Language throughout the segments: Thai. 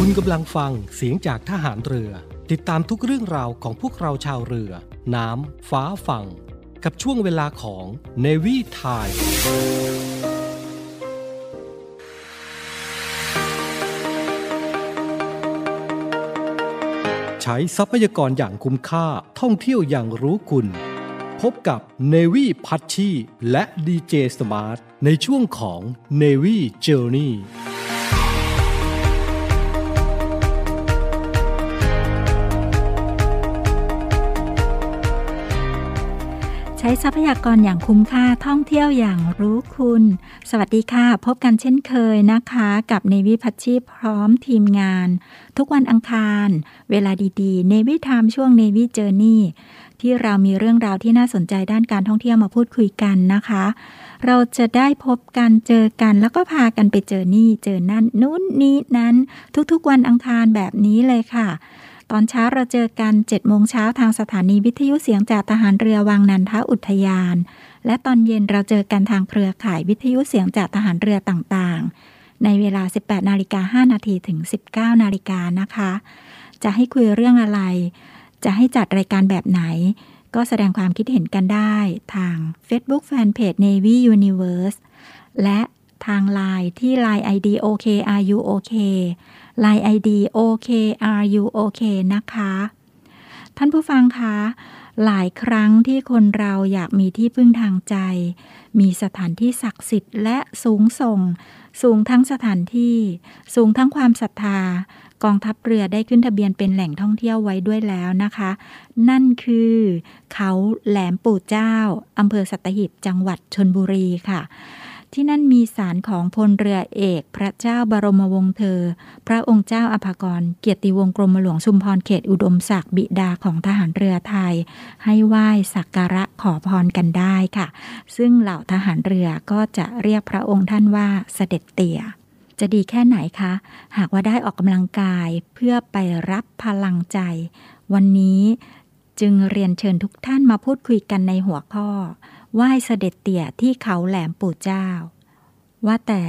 คุณกำลังฟังเสียงจากทหารเรือ ติดตามทุกเรื่องราวของพวกเราชาวเรือ น้ำ ฟ้าฝั่ง กับช่วงเวลาของ Navy Time ใช้ทรัพยากรอย่างคุ้มค่าท่องเที่ยวอย่างรู้คุณ พบกับ Navy พัชชีและ DJ Smart ในช่วงของ Navy Journey ใช้ทรัพยากรอย่างคุ้มค่าท่องเที่ยวอย่างรู้คุณ สวัสดีค่ะ พบกันเช่นเคยนะคะ กับเนวิพัชชีพร้อมทีมงาน ทุกวันอังคาร เวลาดีๆเนวิไทม์ช่วงเนวิเจอร์นี่ที่เรามีเรื่องราวที่น่าสนใจด้านการท่องเที่ยวมาพูดคุยกันนะคะ เราจะได้พบกันเจอกัน แล้วก็พากันไปเจอนี่เจอนั่นนู้นนี้นั้น ทุกๆวันอังคารแบบนี้เลยค่ะ ตอนเช้าเราเจอกัน7โมงเช้าทางสถานีวิทยุเสียงจากทหารเรือวังนันทอุทยาน และตอนเย็นเราเจอกันทางเครือข่ายวิทยุเสียงจากทหารเรือต่างๆ ในเวลา 18นาฬิกา5นาทีถึง 19นาฬิกานะคะ จะให้คุยเรื่องอะไร จะให้จัดรายการแบบไหน ก็แสดงความคิดเห็นกันได้ทาง Facebook Fanpage Navy Universe และทาง Line ที่ Line ID OKRUOK Line ID OKRUOK นะคะ ท่านผู้ฟังคะ หลายครั้งที่คนเราอยากมีที่พึ่งทางใจ มีสถานที่ศักดิ์สิทธิ์และสูงส่ง สูงทั้งสถานที่ สูงทั้งความศรัทธากองทัพเรือได้ขึ้นทะเบียนเป็นแหล่งท่องเที่ยวไว้ด้วยแล้วนะคะ นั่นคือ เขาแหลมปู่เจ้าอำเภอสัตหีบจังหวัดชนบุรีค่ะ ที่นั่นมีศาลของพลเรือเอก พระเจ้าบรมวงศ์เธอ พระองค์เจ้าอภากร เกียรติวงศ์กรมหลวงชุมพรเขตอุดมศักดิ์บิดาของทหารเรือไทย ให้ไหว้สักการะขอพรกันได้ค่ะ ซึ่งเหล่าทหารเรือก็จะเรียกพระองค์ท่านว่าเสด็จเตี่ยจะดีแค่ไหนคะ หากว่าได้ออกกำลังกายเพื่อไปรับพลังใจ วันนี้จึงเรียนเชิญทุกท่านมาพูดคุยกันในหัวข้อ ไหว้เสด็จเตี่ยที่เขาแหลมปู่เจ้า ว่าแต่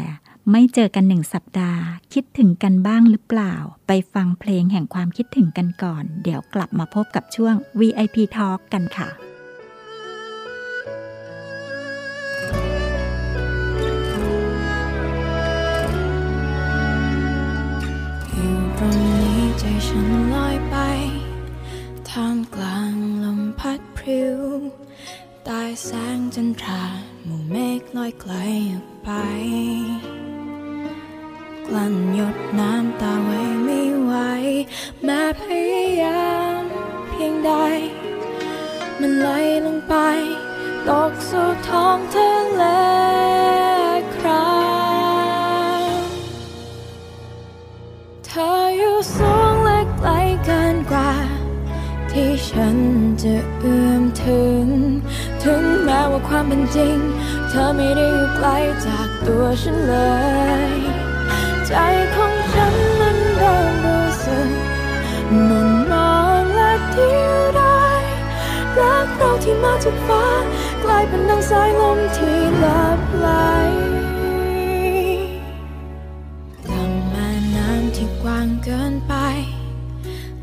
ไม่เจอกันหนึ่งสัปดาห์ คิดถึงกันบ้างหรือเปล่า ไปฟังเพลงแห่งความคิดถึงกันก่อน เดี๋ยวกลับมาพบกับช่วง VIP Talk กันค่ะอยู่ตรงนี้ใจฉันลอยไป ท่ามกลางลมพัดพริ้ว ใต้แสงจันทราหมู่เมฆลอยไกลออกไป กลั้นหยดน้ำตาไว้ไม่ไหวแม้พยายามเพียงใด มันไหลลงไป ตกสู่ท้องทะเลครามเธออยู่สูงและไกลเกินกว่า ที่ฉันจะเอื้อมถึง ถึงแม้ว่าความเป็นจริง เธอไม่ได้อยู่ไกลจากตัวฉันเลย ใจของฉันนั้นเริ่มรู้สึกมันมองและเดียวดายรักเราที่มาจากฟ้า กลายเป็นดังสายลมที่ลับไหลดังแม่น้ำที่กว้างเกินไป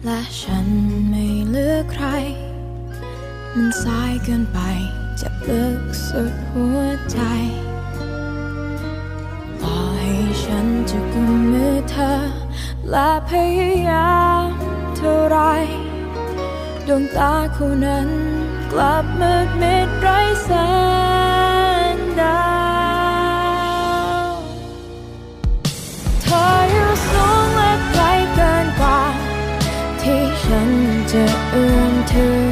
และฉันไม่เหลือใคร มันสายเกินไปจะลึกสุดหัวใจต่อให้ฉันจะกุมมือเธอ และพยายามเท่าไร ดวงตาคู่นั้นกลับมืดมิดไร้แสงดาวเธออยู่สูงและไกลเกินกว่า ที่ฉันจะเอื้อมถึง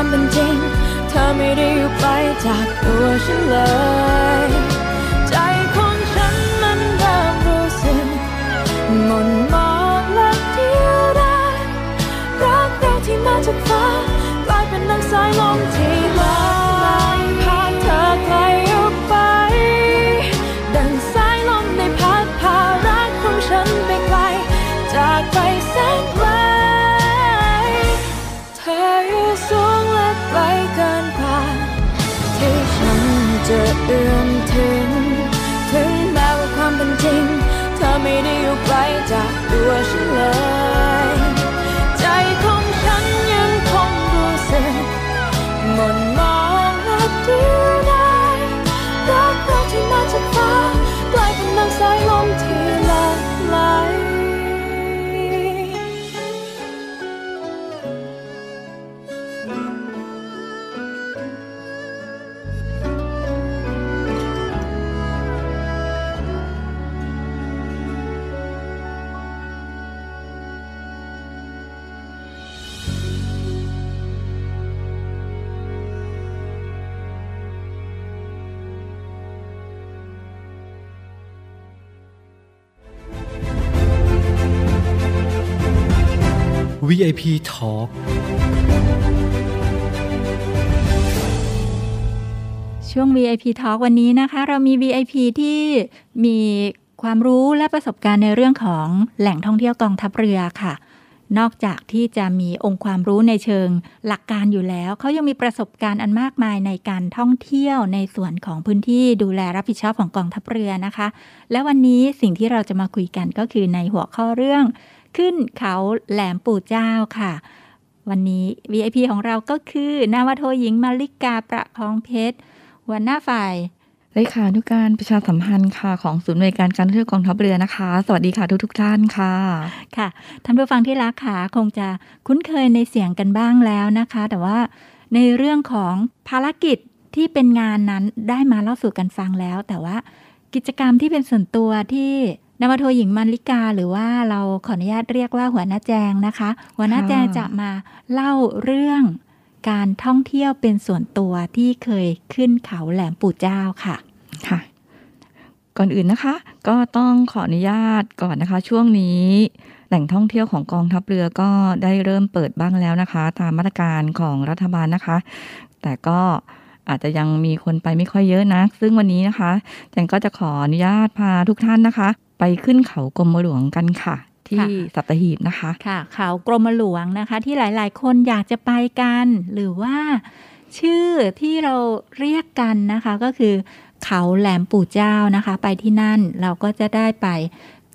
ความเป็นจริง เธอไม่ได้อยู่ไปจากตัวฉันเลย ใจของฉันมันเริ่มรู้สึกหม่นมองและเดียวดายรักเราที่มาจากฟ้ากลายเป็นนังสายลมที่ จะเอื้อมถึง ถึงแม้ว่าความเป็นจริง เธอไม่ได้อยู่ไกลจากตัวฉันเลย VIP Talk ช่วง VIP Talk วันนี้นะคะ เรามี VIP ที่มีความรู้และประสบการณ์ในเรื่องของแหล่งท่องเที่ยวกองทัพเรือค่ะ นอกจากที่จะมีองค์ความรู้ในเชิงหลักการอยู่แล้ว เขายังมีประสบการณ์อันมากมายในการท่องเที่ยวในส่วนของพื้นที่ดูแลรับผิดชอบของกองทัพเรือนะคะ และวันนี้สิ่งที่เราจะมาคุยกันก็คือในหัวข้อเรื่อง ขึ้นเขาแหลมปู่เจ้าค่ะ วันนี้ VIP ของเราก็คือนาวาโทหญิงมาริกาประคองเพชรหัวหน้าฝ่ายเลขานุการประชาสัมพันธ์ค่ะของศูนย์หน่วยการการท่องเที่ยวกองทัพเรือนะคะ สวัสดีค่ะทุกทุกๆท่านค่ะ ค่ะท่านผู้ฟังที่รักค่ะคงจะคุ้นเคยในเสียงกันบ้างแล้วนะคะ แต่ว่าในเรื่องของภารกิจที่เป็นงานนั้นได้มาเล่าสู่กันฟังแล้ว แต่ว่ากิจกรรมที่เป็นส่วนตัวที่ นวาโทหญิงมันลิกาหรือว่าเราขออนุญาตเรียกว่าหัวหน้าแจงนะคะ หัวหน้าแจงจะมาเล่าเรื่องการท่องเที่ยวเป็นส่วนตัวที่เคยขึ้นเขาแหลมปู่เจ้าค่ะค่ะ ก่อนอื่นนะคะ ก็ต้องขออนุญาตก่อนนะคะ ช่วงนี้แหล่งท่องเที่ยวของกองทัพเรือก็ได้เริ่มเปิดบ้างแล้วนะคะ ตามมาตรการของรัฐบาลนะคะ แต่ก็อาจจะยังมีคนไปไม่ค่อยเยอะนะ ซึ่งวันนี้นะคะแจงก็จะขออนุญาตพาทุกท่านนะคะ ไปขึ้นเขากรมหลวงกันค่ะ ที่ค่ะสัตหีบนะคะค่ะเขากรมหลวงนะคะ ที่หลาย ๆ คนอยากจะไปกัน หรือว่าชื่อที่เราเรียกกันนะคะก็คือ เขาแหลมปู่เจ้านะคะ ไปที่นั่นเราก็จะได้ไป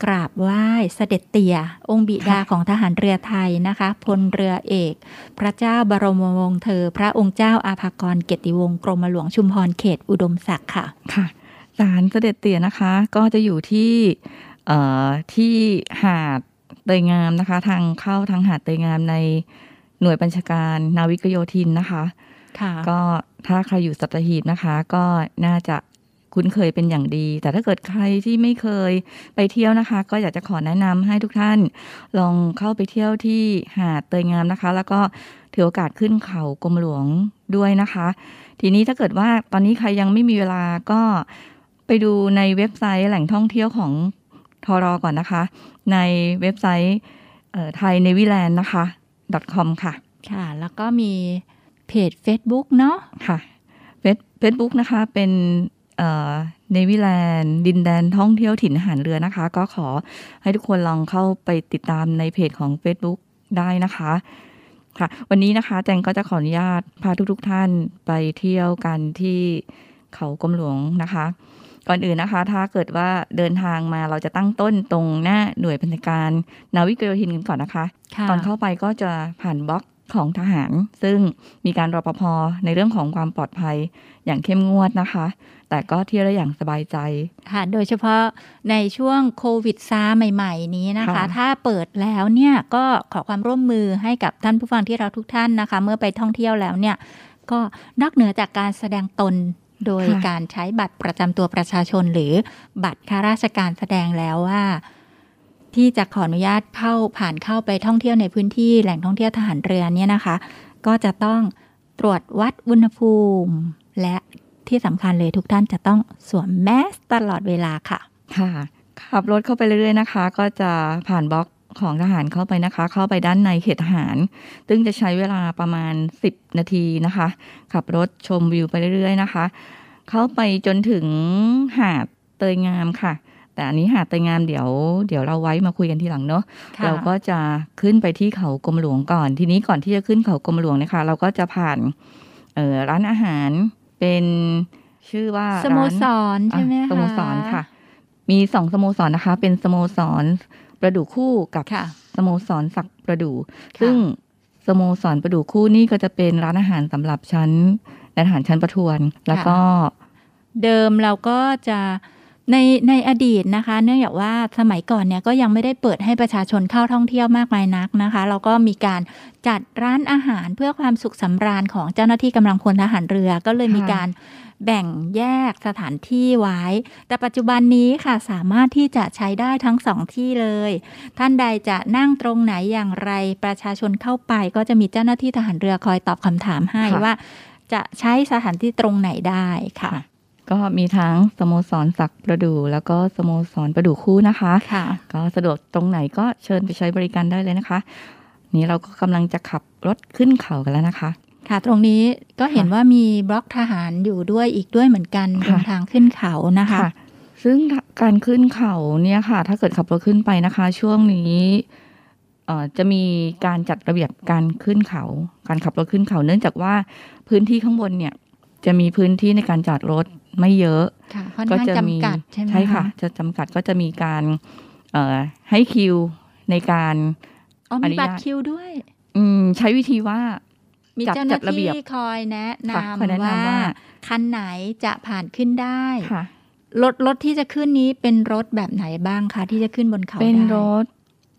กราบไหว้เสด็จเตี่ย องค์บิดาค่ะของทหารเรือไทยนะคะพลเรือเอก พระเจ้าบรมวงศ์เธอ พระองค์เจ้าอาภากรเกียรติวงศ์กรมหลวงชุมพรเขตอุดมศักดิ์ค่ะค่ะ ศาลเสด็จเตี่ยนะคะ ก็จะอยู่ที่เอ่อที่หาดเตยงามนะคะ ทางเข้าทางหาดเตยงามในหน่วยบัญชาการนาวิกโยธินนะคะค่ะก็ถ้าใครอยู่สัตหีบนะคะ ก็น่าจะคุ้นเคยเป็นอย่างดี แต่ถ้าเกิดใครที่ไม่เคยไปเที่ยวนะคะ ก็อยากจะขอแนะนำให้ทุกท่าน ลองเข้าไปเที่ยวที่หาดเตยงามนะคะ แล้วก็ถือโอกาสขึ้นเขากรมหลวงด้วยนะคะ ทีนี้ถ้าเกิดว่าตอนนี้ใครยังไม่มีเวลาก็ ไปดูในเว็บไซต์แหล่งท่องเที่ยวของทอรอก่อนนะคะ ในเว็บไซต์ไทยเนวิแลนด์นะคะ .com ค่ะ ค่ะ แล้วก็มีเพจ Facebook เนาะค่ะเฟซเฟซบุ๊กนะคะเป็นเนวิแลนด์ดินแดนท่องเที่ยวถิ่นอาหารเรือนะคะ ก็ขอให้ทุกคนลองเข้าไปติดตามในเพจของ Facebook ได้นะคะค่ะ วันนี้นะคะแจงก็จะขออนุญาตพาทุกๆทท่านไปเที่ยวกันที่เขากรมหลวงนะคะ ก่อนอื่นนะคะ ถ้าเกิดว่าเดินทางมาเราจะตั้งต้นตรงหน้าหน่วยบัญชาการ นาวิกโยธินกันก่อนนะคะค่ะตอนเข้าไปก็จะผ่านบล็อกของทหาร ซึ่งมีการรอปภในเรื่องของความปลอดภัยอย่างเข้มงวดนะคะ แต่ก็เที่ยวได้อย่างสบายใจ ค่ะ โดยเฉพาะในช่วงโควิดซาใหม่ ๆ นี้นะคะค่ะถ้าเปิดแล้วเนี่ยก็ขอความร่วมมือให้กับท่านผู้ฟังที่เราทุกท่านนะคะ เมื่อไปท่องเที่ยวแล้วเนี่ยก็นอกเหนือจากการแสดงตน โดยการใช้บัตรประจำตัวประชาชนหรือบัตรข้าราชการแสดงแล้วว่า ที่จะขออนุญาตเข้าผ่านเข้าไปท่องเที่ยวในพื้นที่แหล่งท่องเที่ยวทหารเรือเนี่ยนะคะ ก็จะต้องตรวจวัดอุณหภูมิ และที่สำคัญเลยทุกท่านจะต้องสวมแมสตลอดเวลาค่ะ ค่ะขับรถเข้าไปเรื่อยๆนะคะ ก็จะผ่านบล็อก ของทหารเข้าไปนะคะ เข้าไปด้านในเขตทหาร ซึ่งจะใช้เวลาประมาณ 10 นาทีนะคะ ขับรถชมวิวไปเรื่อยๆนะคะ เข้าไปจนถึงหาดเตยงามค่ะ แต่อันนี้หาดเตยงามเดี๋ยวเดี๋ยวเราไว้มาคุยกันทีหลังเนาะค่ะเราก็จะขึ้นไปที่เขากรมหลวงก่อน ทีนี้ก่อนที่จะขึ้นเขากรมหลวงนะคะ เราก็จะผ่านเอ่อร้านอาหารเป็นชื่อว่าสโมร้านสรใช่ไหมอะคะสโมสรค่ะ มีสองสโมสรนะคะ เป็นสโมสร ประดู่คู่กับค่ะสโมสรสักประดู่ค่ะซึ่งสโมสรประดู่คู่นี่ก็จะเป็นร้านอาหารสำหรับชั้นในอาหารชั้นประทวน แล้วก็เดิมเราก็จะ ในในอดีตนะคะ เนื่องจากว่าสมัยก่อนเนี่ยก็ยังไม่ได้เปิดให้ประชาชนเข้าท่องเที่ยวมากมายนักนะคะ เราก็มีการจัดร้านอาหารเพื่อความสุขสำราญของเจ้าหน้าที่กำลังพลทหารเรือ ก็เลยมีค่ะการแบ่งแยกสถานที่ไว้ แต่ปัจจุบันนี้ค่ะสามารถที่จะใช้ได้ทั้งสองที่เลย ท่านใดจะนั่งตรงไหนอย่างไรประชาชนเข้าไป ก็จะมีเจ้าหน้าที่ทหารเรือคอยตอบคำถามให้ค่ะว่า จะใช้สถานที่ตรงไหนได้ค่ะค่ะ ก็มีทั้งสโมสรสักประดู่แล้วก็สโมสรประดู่คู่นะคะค่ะก็สะดวกตรงไหนก็เชิญไปใช้บริการได้เลยนะคะ นี้เราก็กำลังจะขับรถขึ้นเขากันแล้วนะคะ ค่ะ ตรงนี้ก็เห็นว่ามีบล็อกทหารอยู่ด้วยอีกด้วยเหมือนกันตค่ะรงทางขึ้นเขานะคะค่ะซึ่งการขึ้นเขาเนี่ยค่ะ ถ้าเกิดขับรถขึ้นไปนะคะ ช่วงนี้เอ่อจะมีการจัดระเบียบการขึ้นเขา การขับรถขึ้นเขา เนื่องจากว่าพื้นที่ข้างบนเนี่ยจะมีพื้นที่ในการจอดรถ ไม่เยอะค่ะค่อนก็ข้างจะมีจำกัดใช่ไหมใช่ค่ะ จะจำกัดก็จะมีการเอ่อให้คิวในการอ๋ออมีนุญาตบัตรคิวด้วย อืมใช้วิธีว่ามีจัดเจ้าหน้าจัดระเบียบที่คอยแนะค่ะคอยแนะนำนำว่าว่าคันไหนจะผ่านขึ้นได้ค่ะรถรถที่จะขึ้นนี้เป็นรถแบบไหนบ้างคะที่จะขึ้นบนเขาเป็นได้รถ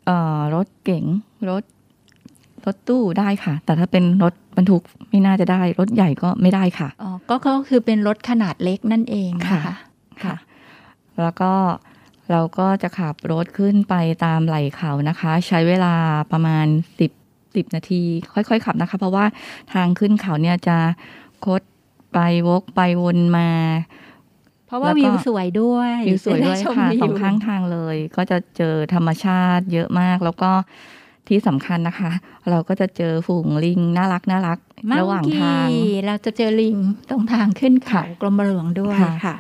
เอ่อรถเก๋งรถรถตู้ได้ค่ะ แต่ถ้าเป็นรถบรรทุกไม่น่าจะได้ รถใหญ่ก็ไม่ได้ค่ะ อ๋อ ก็ก็คือเป็นรถขนาดเล็กนั่นเองนะคะค่ะค่ะ แล้วก็เราก็จะขับรถขึ้นไปตามไหล่เขานะคะ ใช้เวลาประมาณสิบสิบนาที ค่อยๆขับนะคะ เพราะว่าทางขึ้นเขาเนี่ยจะคดไปวกไปวนมา เพราะว่าแล้วก็วิวสวยด้วยวิวสวยด้วยจได้ชมค่ะวิวสองข้างทางเลย ก็จะเจอธรรมชาติเยอะมากแล้วก็ ที่สำคัญนะคะ เราก็จะเจอฝูงลิงน่ารักน่ารักมังระหว่างทางกี้เราจะเจอลิงตรงทางขึ้นเขาค่ะกรมหลวงด้วยค่ะค่ะ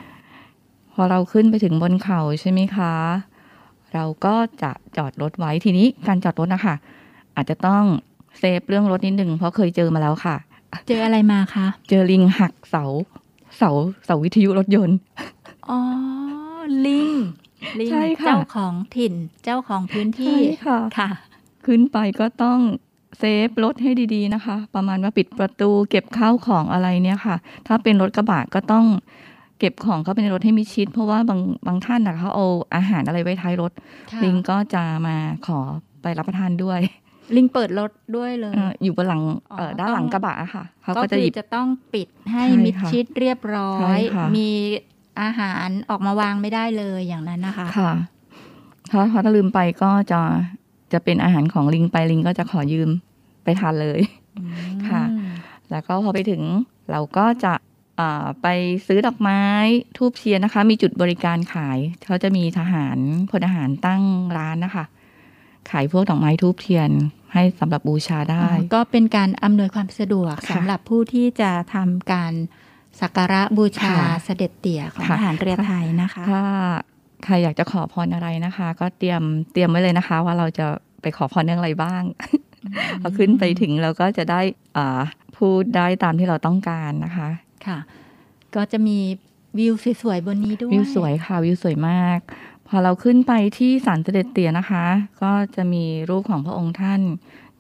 พอเราขึ้นไปถึงบนเขาใช่ไหมคะ เราก็จะจอดรถไว้ทีนี้การจอดรถนะคะอาจจะต้องเซฟเรื่องรถนิดนึงเพราะเคยเจอมาแล้วค่ะ เจออะไรมาคะเจอลิงหักเสา เสาเสาวิทยุรถยนต์อ๋อลิงลิงใช่ค่ะเจ้าของถิ่นเจ้าของพื้นที่ค่ะค่ะ ขึ้นไปก็ต้องเซฟรถให้ดีๆนะคะ ประมาณว่าปิดประตูเก็บข้าวของอะไรเนี่ยค่ะ ถ้าเป็นรถกระบะก็ต้องเก็บของเข้าไปในรถให้มิดชิด เพราะว่าบางบางท่านนะเขาเอาอาหารอะไรไว้ท้ายรถค่ะลิงก็จะมาขอไปรับประทานด้วย ลิงเปิดรถด้วยเลยเอ่ออยู่บนหลังเอ่อออด้านหลังต้องกระบะอะค่ะเขาก็ก็จะคืหอยิบจะต้องปิดให้ใช่มิดค่ะชิดเรียบร้อใช่ยค่ะมีอาหารออกมาวางไม่ได้เลยอย่างนั้นนะคะค่ะถ้าถ้าลืมไปก็จะ จะเป็นอาหารของลิงไปลิงก็จะขอยืมไปทานเลยค่ะอืมแล้วก็พอไปถึงเราก็จะอ่าไปซื้อดอกไม้ทูบเทียนนะคะ มีจุดบริการขายเขาจะมีทหารพลทหารตั้งร้านนะคะ ขายพวกดอกไม้ทูบเทียนให้สำหรับบูชาได้อ๋อก็เป็นการอำนวยความสะดวกค่ะสำหรับผู้ที่จะทำการสักการะบูชาค่ะเสด็จเตี่ยของค่ะทหารเรือไทยนะคะถ้า ใครอยากจะขอพรอะไรนะคะ ก็เตรียมเตรียมไว้เลยนะคะ ว่าเราจะไปขอพรเรื่องอะไรบ้างพอขึ้นไปถึงเราก็จะได้อ่าพูดได้ตามที่เราต้องการนะคะค่ะ ก็จะมีวิวสวยๆบนนี้ด้วย วิวสวยค่ะวิวสวยมาก พอเราขึ้นไปที่ศาลเสด็จเตี่ยนะคะ ก็จะมีรูปของพระองค์ท่าน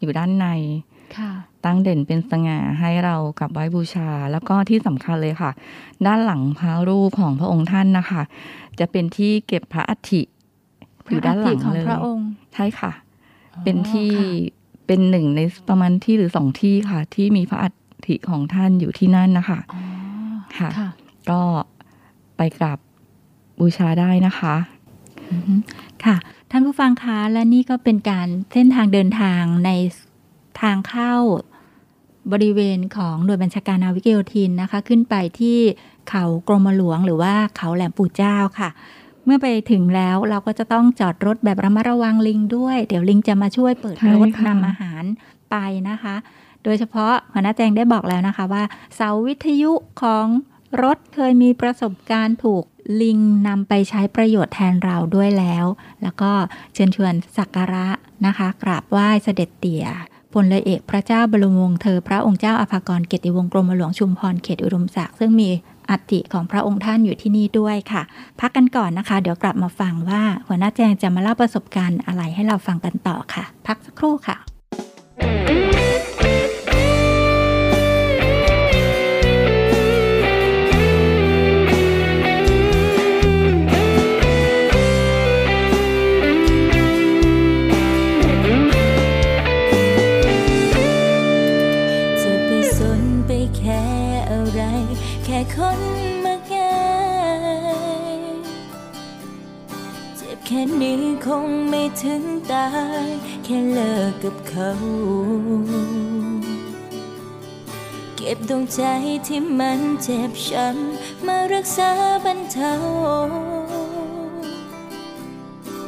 อยู่ด้านในค่ะตั้งเด่นเป็นสง่าให้เรากลับไหว้บูชา แล้วก็ที่สำคัญเลยค่ะ ด้านหลังพระรูปของพระองค์ท่านนะคะ จะเป็นที่เก็บพระอัฐิอยู่ด้านหลังของเลยพระองค์ใช่ค่ะอ๋อเป็นที่ค่ะเป็นหนึ่งในประมาณที่หรือสองที่ค่ะ ที่มีพระอัฐิของท่านอยู่ที่นั่นนะคะอ๋อค่ะค่ะ ก็ไปกราบบูชาได้นะคะอือฮึค่ะ ท่านผู้ฟังคะและนี่ก็เป็นการเส้นทางเดินทางในทางเข้าบริเวณของหน่วยบัญชาการนาวิกโยธินนะคะ ขึ้นไปที่ เขากรมหลวงหรือว่าเขาแหลมปู่เจ้าค่ะ เมื่อไปถึงแล้วเราก็จะต้องจอดรถแบบระมัดระวังลิงด้วย เดี๋ยวลิงจะมาช่วยเปิดใช่รถค่ะนำอาหารไปนะคะ โดยเฉพาะหัวหน้าแจงได้บอกแล้วนะคะว่า เสาวิทยุของรถเคยมีประสบการณ์ถูกลิงนำไปใช้ประโยชน์แทนเราด้วยแล้ว แล้วก็เชิญชวนสักการะนะคะ กราบไหว้เสด็จเตี่ยพลเรือเอกพระเจ้าบรมวงศ์เธอพระองค์เจ้าอภากรเกียรติวงศ์กรมหลวงชุมพรเขตอุดมศักดิ์ซึ่งมี อัฐิของพระองค์ท่านอยู่ที่นี่ด้วยค่ะ พักกันก่อนนะคะ เดี๋ยวกลับมาฟังว่าหัวหน้าแจงจะมาเล่าประสบการณ์อะไรให้เราฟังกันต่อค่ะ พักสักครู่ค่ะจะ จ็บแค่นี้คงไม่ถึงตาย แค่เลิกกับเขา เก็บดวงใจที่มันเจ็บช้ำมารักษาบรรเทา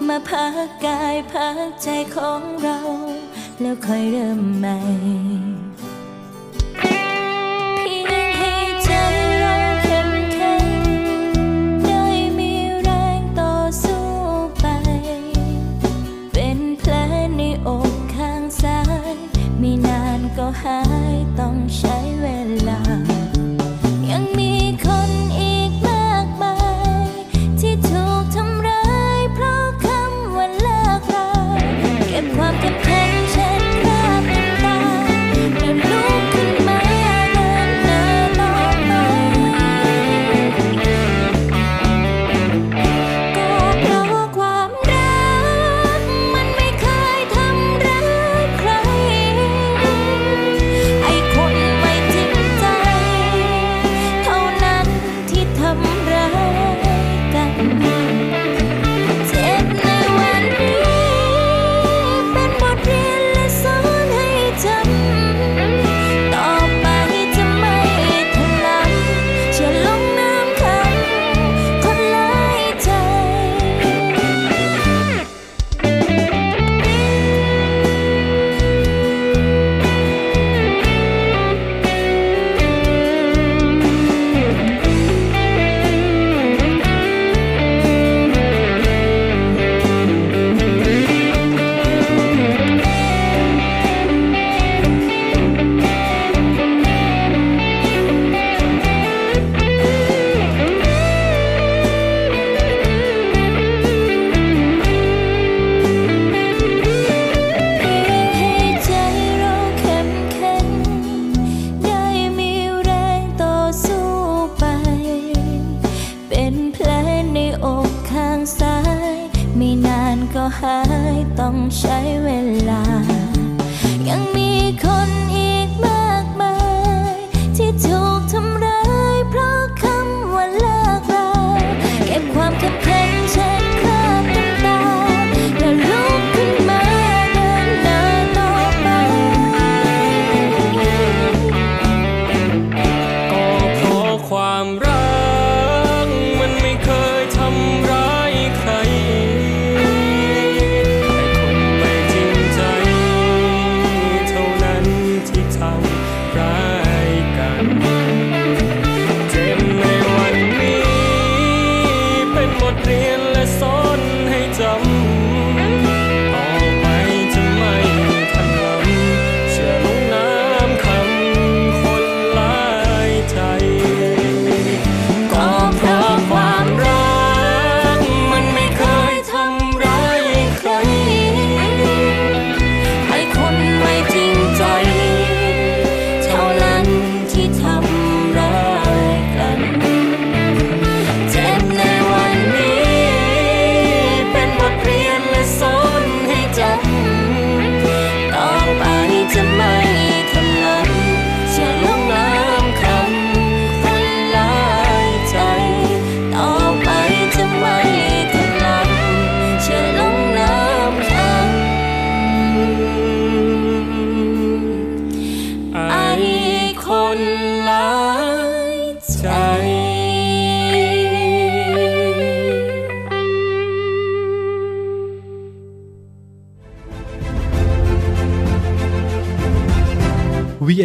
มาพักกายพักใจของเรา แล้วค่อยเริ่มใหม่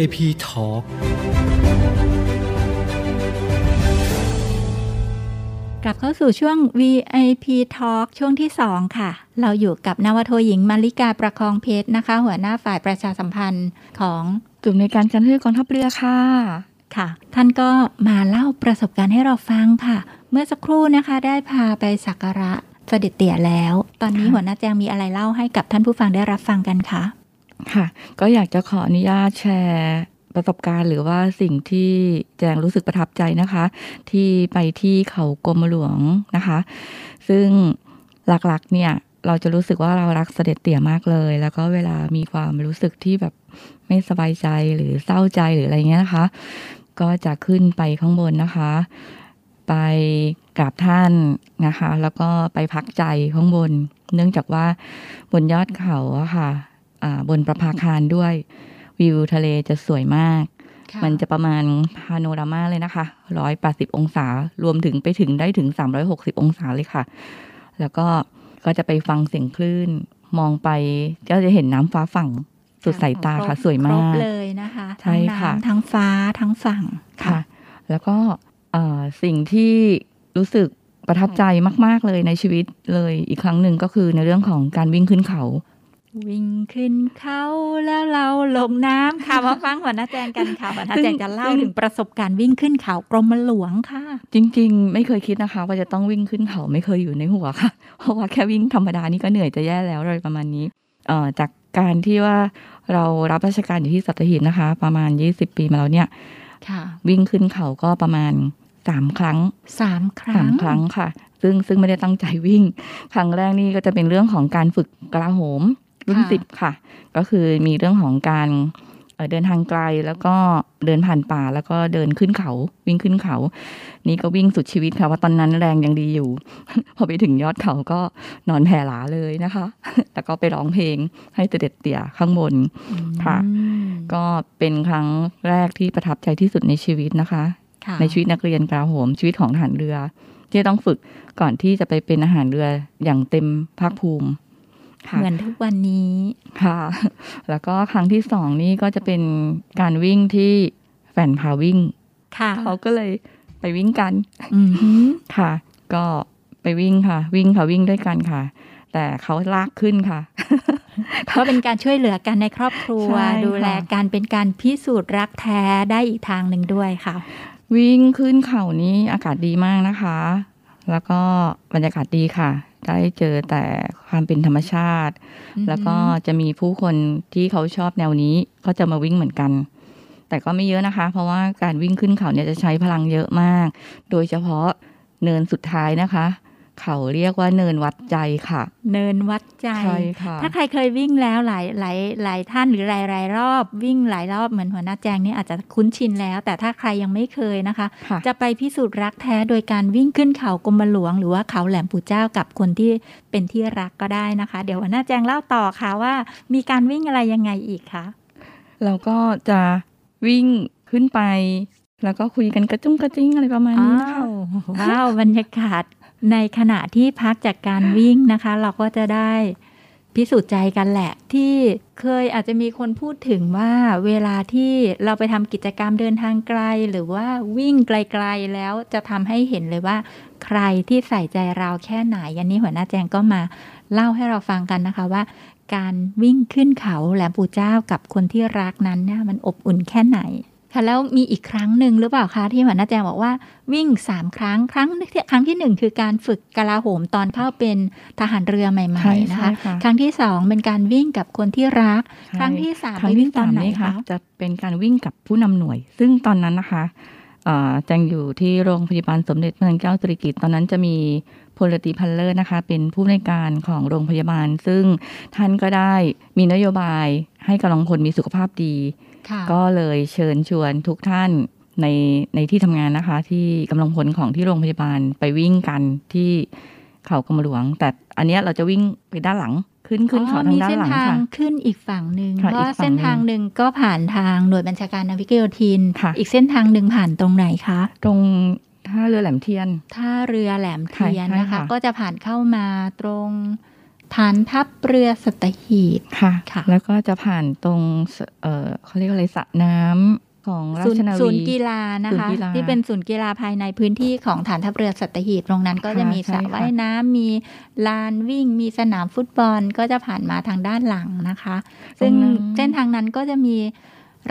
VIP Talk กลับเข้าสู่ช่วง VIP Talk ช่วงที่ 2 ค่ะ เราอยู่กับนาวโทหญิงมาริกาประคองเพชรนะคะ หัวหน้าฝ่ายประชาสัมพันธ์ของกลุ่มในการการท่องเที่ยวกองทัพเรือค่ะ ค่ะ ท่านก็มาเล่าประสบการณ์ให้เราฟังค่ะ เมื่อสักครู่นะคะได้พาไปสักการะเสด็จเตี่ยแล้ว ตอนนี้ค่ะหัวหน้าแจงมีอะไรเล่าให้กับท่านผู้ฟังได้รับฟังกันคะ ค่ะ ก็อยากจะขออนุญาตแชร์ประสบการณ์หรือว่าสิ่งที่แจงรู้สึกประทับใจนะคะ ที่ไปที่เขากรมหลวงนะคะ ซึ่งหลักๆเนี่ยเราจะรู้สึกว่าเรารักเสด็จเตี่ยมากเลย แล้วก็เวลามีความรู้สึกที่แบบไม่สบายใจหรือเศร้าใจหรืออะไรเงี้ยนะคะ ก็จะขึ้นไปข้างบนนะคะ ไปกราบท่านนะคะ แล้วก็ไปพักใจข้างบน เนื่องจากว่าบนยอดเขาอะค่ะ บนประภาคารด้วยวิวทะเลจะสวยมาก มันจะประมาณพาโนรามาเลยนะคะร้อยแปดสิบองศา รวมถึงไปถึงได้ถึงสามร้อยหกสิบองศาเลยค่ะ แล้วก็ก็จะไปฟังเสียงคลื่น มองไปก็จะเห็นน้ำฟ้าฝั่งสุดสายตาค่ะ สวยครมาบกเลยนะคะใช่ทั้งค่ะน้ำทั้งฟ้าทั้งฝั่งค่ะ แล้วก็เอ่อสิ่งที่รู้สึกประทับใจมาก ๆ เลยในชีวิตเลยอีกครั้งหนึ่งก็คือในเรื่องของการวิ่งขึ้นเขา วิ่งขึ้นเขาแล้วเราลงน้ำค่ะมาฟังหัวหน้าแจงกันค่ะหัวหน้าแจงจะเล่าถึงประสบการณ์วิ่งขึ้นเขากรมหลวงค่ะ จริง ๆ ไม่เคยคิดนะคะ ว่าจะต้องวิ่งขึ้นเขาไม่เคยอยู่ในหัวค่ะ เพราะว่าแค่วิ่งธรรมดานี่ก็เหนื่อยจะแย่แล้วเลยประมาณนี้เอ่อจากการที่ว่าเรารับราชการอยู่ที่สัตหีบนะคะ ประมาณ 20 ปีมาแล้วเนี่ยค่ะวิ่งขึ้นเขาก็ประมาณสามครั้งสามครั้สางมครั้งค่ะ ซึ่งซึ่งไม่ได้ตั้งใจวิ่ง ครั้งแรกนี่ก็จะเป็นเรื่องของการฝึกกลาโหม รุ่นค่ะสิบค่ะ ก็คือมีเรื่องของการเอ่อเดินทางไกลแล้วก็เดินผ่านป่าแล้วก็เดินขึ้นเขาวิ่งขึ้นเขา นี่ก็วิ่งสุดชีวิตค่ะว่าตอนนั้นแรงยังดีอยู่ พอไปถึงยอดเขาก็นอนแผ่หลาเลยนะคะ แล้วก็ไปร้องเพลงให้เสด็จเตี่ยข้างบนค่ะอืมก็เป็นครั้งแรกที่ประทับใจที่สุดในชีวิตนะคะค่ะในชีวิตนักเรียนกลาโหมชีวิตของทหารเรือ ที่จะต้องฝึกก่อนที่จะไปเป็นอาหารเรืออย่างเต็มภาคภูมิค่ะ เหมือนทุกวันนี้ค่ะ แล้วก็ครั้งที่สองนี่ก็จะเป็นการวิ่งที่แฟนพาวิ่ง ค่ะเขาก็เลยไปวิ่งกันอือหือค่ะ ก็ไปวิ่งค่ะ วิ่งค่ะวิ่งด้วยกันค่ะ แต่เขาลากขึ้นค่ะก็เป็นการช่วยเหลือกันในครอบครัวใช่ค่ะดูแลการเป็นการพิสูจน์รักแท้ได้อีกทางหนึ่งด้วยค่ะ วิ่งขึ้นเขานี้อากาศดีมากนะคะ แล้วก็บรรยากาศดีค่ะ ได้เจอแต่ความเป็นธรรมชาติอือฮึแล้วก็จะมีผู้คนที่เขาชอบแนวนี้ก็จะมาวิ่งเหมือนกัน แต่ก็ไม่เยอะนะคะ เพราะว่าการวิ่งขึ้นเขาเนี่ยจะใช้พลังเยอะมาก โดยเฉพาะเนินสุดท้ายนะคะ เขาเรียกว่าเนินวัดใจค่ะ เนินวัดใจใช่ค่ะถ้าใครเคยวิ่งแล้วหลายหลายหลายท่านหรือหลายหลายรอบ วิ่งหลายรอบเหมือนหัวหน้าแจงนี่อาจจะคุ้นชินแล้ว แต่ถ้าใครยังไม่เคยนะคะค่ะจะไปพิสูจน์รักแท้โดยการวิ่งขึ้นเขากรมหลวง หรือว่าเขาแหลมปู่เจ้ากับคนที่เป็นที่รักก็ได้นะคะ เดี๋ยวหัวหน้าแจงเล่าต่อค่ะว่า มีการวิ่งอะไรยังไงอีกคะแล้วก็จะวิ่งขึ้นไป แล้วก็คุยกันกระจุ้งกระจิ้งอะไรประมาณนี้นะคะว้าวบรรยากาศ ในขณะที่พักจากการวิ่งนะคะ เราก็จะได้พิสูจน์ใจกันแหละ ที่เคยอาจจะมีคนพูดถึงว่าเวลาที่เราไปทำกิจกรรมเดินทางไกล หรือว่าวิ่งไกลๆแล้วจะทำให้เห็นเลยว่า ใครที่ใส่ใจเราแค่ไหนอันนี้หัวหน้าแจงก็มาเล่าให้เราฟังกันนะคะว่า การวิ่งขึ้นเขาแหลมปู่เจ้ากับคนที่รักนั้นเนี่ยมันอบอุ่นแค่ไหน ค่ะแล้วมีอีกครั้งหนึ่งหรือเปล่าคะที่หัวหน้าแจงบอกว่าวิ่งสามครั้งครั้งที่ครั้งที่หนึ่งคือการฝึกกลาโหมตอนเข้าเป็นทหารเรือใหม่ใช่ๆนะคะใช่ค่ะครั้งที่สองเป็นการวิ่งกับคนที่รัก ครั้งที่สามครั้ไปงวิ่ที่งตอสานมไหนนี่ค่ะคะจะเป็นการวิ่งกับผู้นำหน่วย ซึ่งตอนนั้นนะคะเอ่อแจงอยู่ที่โรงพยาบาลสมเด็จพระนางเจ้าสิริกิติ์ตอนนั้นจะมีพลตรีพันเลิศนะคะ เป็นผู้อำนวยการของโรงพยาบาล ซึ่งท่านก็ได้มีนโยบายให้กำลังพลมีสุขภาพดีค่ะ ก็เลยเชิญชวนทุกท่านในในที่ทำงานนะคะ ที่กำลังพลของที่โรงพยาบาลไปวิ่งกันที่เขากรมหลวง แต่อันเนี้ยเราจะวิ่งไปด้านหลังขึ้นขึ้นเขาทางด้านหลังมีเส้นทางค่ะขึ้นอีกฝั่งหนึ่งค่ะเพราะอีกฝั่งเส้นทางหนึ่งก็ผ่านทางหน่วยบัญชาการนาวิกโยธินค่ะอีกเส้นทางหนึ่งผ่านตรงไหนคะ ตรงท่าเรือแหลมเทียนท่าเรือแหลมเทียนใช่นะคะค่ะก็จะผ่านเข้ามาตรง ฐานทัพเรือสัตหีบค่ะค่ะ แล้วก็จะผ่านตรงสเออเขาเรียกอะไรสระน้ำของราศูนชย์นาวีศูนย์กีฬานะศูนคะย์กีฬาที่เป็นศูนย์กีฬาภายในพื้นที่ของฐานทัพเรือสัตหีบตรงนั้นก็จะค่ะมีสระใช่ค่ะว่ายน้ำมีลานวิ่ง มีสนามฟุตบอลก็จะผ่านมาทางด้านหลังนะคะ ซึ่งตรงนั้นเส้นทางนั้นก็จะมี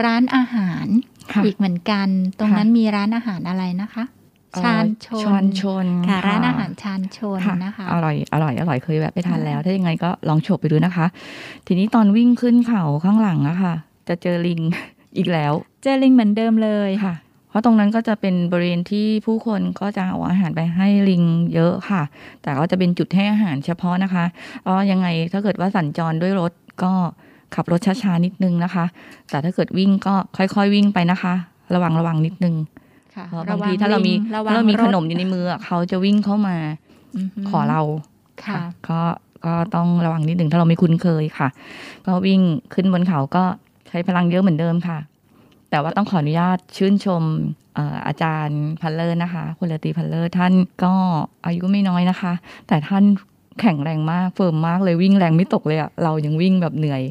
ร้านอาหารค่ะอีกเหมือนกัน ตรงค่ะนั้นมีร้านอาหารอะไรนะคะเอ่อ ชานชนชานชนค่ะค่ะร้านอาหารชานชนค่ะนะคะอร่อยอร่อยอร่อยเคยแวะไปทานแล้วค่ะถ้ายังไงก็ลองโฉบไปดูนะคะ ทีนี้ตอนวิ่งขึ้นเขาข้างหลังอะค่ะ จะเจอลิงอีกแล้ว เจอลิงเหมือนเดิมเลยค่ะ เพราะตรงนั้นก็จะเป็นบริเวณที่ผู้คนก็จะเอาอาหารไปให้ลิงเยอะค่ะ แต่ก็จะเป็นจุดให้อาหารเฉพาะนะคะก็ยังไงถ้าเกิดว่าสัญจรด้วยรถก็ขับรถช้าๆนิดนึงนะคะ แต่ถ้าเกิดวิ่งก็ค่อยๆวิ่งไปนะคะ ระวังระวังนิดนึง ค่ะเพราะระบางวังทีถ้าเรามีลิงระวังถ้าเรามีขนมอยู่ในมืออะเขาจะวิ่งเข้ามาอือฮึขอเราค่ะ ก็ก็ต้องระวังนิดหนึ่งถ้าเราไม่คุ้นเคยค่ะ ก็วิ่งขึ้นบนเขาก็ใช้พลังเยอะเหมือนเดิมค่ะ แต่ว่าต้องขออนุญาตชื่นชมเอ่ออาจารย์พันเลอร์นะคะคุณเลอตรีพันเลอร์ท่านก็อายุไม่น้อยนะคะ แต่ท่านแข็งแรงมากเฟิร์มมากเลยวิ่งแรงไม่ตกเลยอะเรายังวิ่งแบบเหนื่อย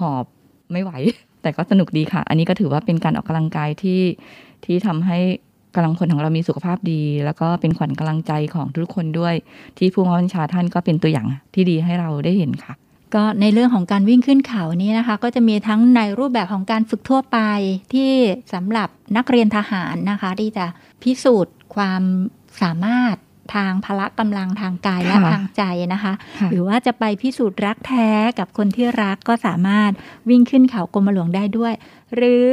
หอบไม่ไหว แต่ก็สนุกดีค่ะ อันนี้ก็ถือว่าเป็นการออกกำลังกายที่ ที่ทำให้กำลังพลของเรามีสุขภาพดี แล้วก็เป็นขวัญกำลังใจของทุกคนด้วย ที่ผู้บัญชาท่านก็เป็นตัวอย่างที่ดีให้เราได้เห็นค่ะ ก็ในเรื่องของการวิ่งขึ้นเขานี้นะคะ ก็จะมีทั้งในรูปแบบของการฝึกทั่วไปที่สำหรับนักเรียนทหารนะคะ ที่จะพิสูจน์ความสามารถทางพละกำลังทางกายและค่ะทางใจนะคะค่ะหรือว่าจะไปพิสูจน์รักแท้กับคนที่รักก็สามารถวิ่งขึ้นเขากรมหลวงได้ด้วย หรือ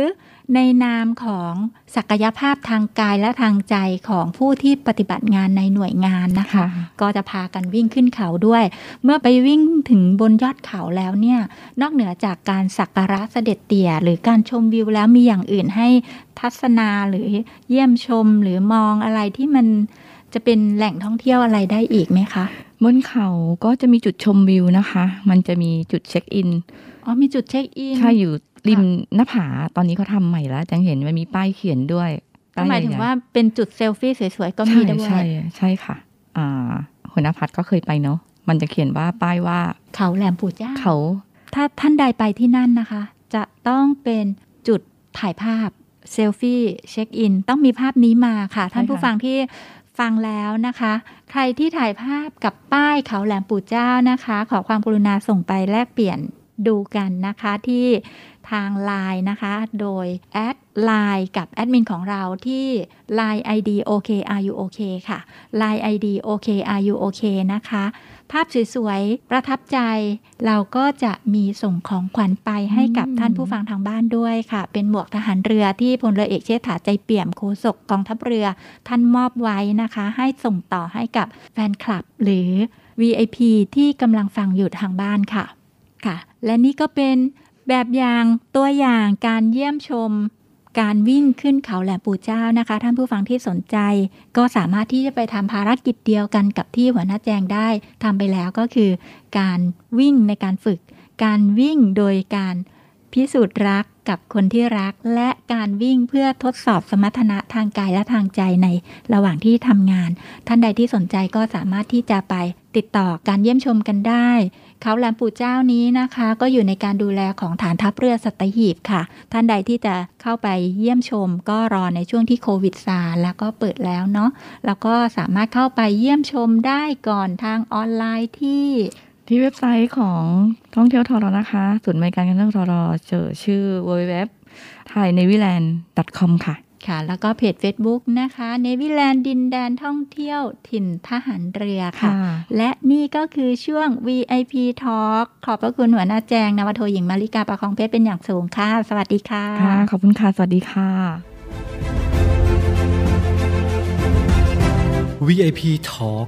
ในนามของศักยภาพทางกายและทางใจของผู้ที่ปฏิบัติงานในหน่วยงานนะคะค่ะก็จะพากันวิ่งขึ้นเขาด้วย เมื่อไปวิ่งถึงบนยอดเขาแล้วเนี่ย นอกเหนือจากการสักการะเสด็จเตี่ย หรือการชมวิวแล้วมีอย่างอื่นให้ทัศนาหรือเยี่ยมชมหรือมองอะไรที่มันจะเป็นแหล่งท่องเที่ยวอะไรได้อีกไหมคะบนเขาก็จะมีจุดชมวิวนะคะ มันจะมีจุดเช็คอิน อ๋อ มีจุดเช็คอิน ใช่ อยู่ ริมหน้าผาตอนนี้เขาทำใหม่แล้วจังเห็นมันมีป้ายเขียนด้วยก็หมายถึงป้ใญ่ๆว่าเป็นจุดเซลฟี่สวยๆ ก็มีใช่ด้วยใช่ใช่ค่ะ อ่าหัวหน้าพัดก็เคยไปเนาะมันจะเขียนว่าป้ายว่า เขาแหลมปู่เจ้าเขา ถ้าท่านใดไปที่นั่นนะคะ จะต้องเป็นจุดถ่ายภาพเซลฟี่เช็คอินต้องมีภาพนี้มาค่ะ ท่านผู้ฟังที่ฟังแล้วนะคะ ใครที่ถ่ายภาพกับป้ายเขาแหลมปู่เจ้านะคะ ขอความกรุณาส่งไปแลกเปลี่ยน ดูกันนะคะที่ทางไลน์นะคะ โดยแอดไลน์กับแอดมินของเราที่ Line ID OK Are You OK ค่ะ Line ID OK Are You OK นะคะ ภาพสวยๆ ประทับใจ เราก็จะมีส่งของขวัญไปให้กับท่านผู้ฟังทางบ้านด้วยค่ะ เป็นหมวกทหารเรือที่พลเรือเอกเชษฐาใจเปี่ยมโฆษกกองทัพเรือ ท่านมอบไว้นะคะ ให้ส่งต่อให้กับแฟนคลับหรือ VIP ที่กำลังฟังอยู่ทางบ้านค่ะ ค่ะ และนี่ก็เป็นแบบอย่างตัวอย่างการเยี่ยมชม การวิ่งขึ้นเขาแหลมปู่เจ้านะคะ ท่านผู้ฟังที่สนใจ ก็สามารถที่จะไปทำภารกิจเดียวกันกับที่หัวหน้าแจงได้ทำไปแล้วก็คือ การวิ่งในการฝึก การวิ่งโดยการพิสูจน์รักกับคนที่รักและการวิ่งเพื่อทดสอบสมรรถนะทางกายและทางใจในระหว่างที่ทำงาน ท่านใดที่สนใจก็สามารถที่จะไปติดต่อการเยี่ยมชมกันได้ เขาแหลมปู่เจ้านี้นะคะ ก็อยู่ในการดูแลของฐานทัพเรือสัตหีบค่ะ ท่านใดที่จะเข้าไปเยี่ยมชม ก็รอในช่วงที่โควิดซาแล้วก็เปิดแล้วเนาะแล้วก็สามารถเข้าไปเยี่ยมชมได้ก่อนทางออนไลน์ที่ที่เว็บไซต์ของท่องเที่ยวทรนะคะศูนย์บริการการท่องเที่ยวทรเจอชื่อ www thai n a v y l a n d com ค่ะ ค่ะ แล้วก็เพจ Facebook นะคะ Navy Land ดินแดนท่องเที่ยวถิ่นทหารเรือค่ะค่ะ และนี่ก็คือช่วง VIP Talk ขอบพระคุณหัวหน้าแจงนวโทหญิงมาริกาประคองเพชรเป็นอย่างสูงค่ะ สวัสดีค่ะค่ะขอบคุณค่ะ สวัสดีค่ะ VIP Talk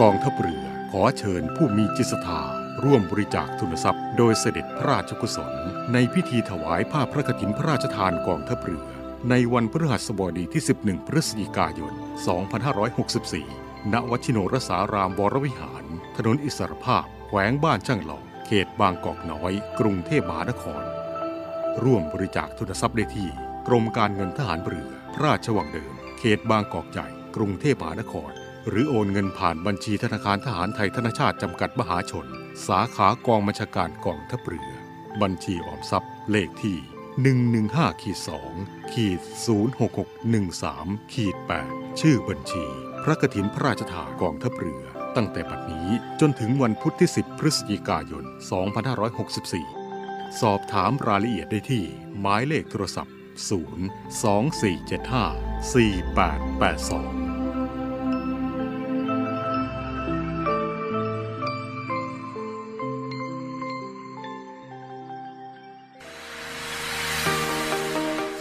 กองทัพเรือ ขอเชิญผู้มีจิตศรัทธาร่วมบริจาคทุนทรัพย์ โดยเสด็จพระราชกุศล ในพิธีถวายผ้าพระกฐินพระราชทานกองทัพเรือ ในวันพฤหัสบดีที่ 11 พฤศจิกายน 2564 ณวชิโนรสารามวรวิหาร ถนนอิสรภาพ แขวงบ้านช่างหลอกเขตบางกอกน้อย กรุงเทพมหานคร ร่วมบริจาคทุนทรัพย์ได้ที่ กรมการเงินทหารเรือ พระราชวังเดิม เขตบางกอกใหญ่ กรุงเทพมหานคร หรือโอนเงินผ่านบัญชีธนาคารทหารไทยธนชาติจำกัดมหาชน สาขากองบัญชาการกองทัพเรือ บัญชีออมทรัพย์ เลขที่ 115ขีด2ขีด06613ขีด8ชื่อบัญชี พระกฐินพระราชทานกองทัพเรือ ตั้งแต่บัดนี้จนถึงวันพุธที่ 10 พฤศจิกายน 2564 สอบถามรายละเอียดได้ที่หมายเลขโทรศัพท์ 02475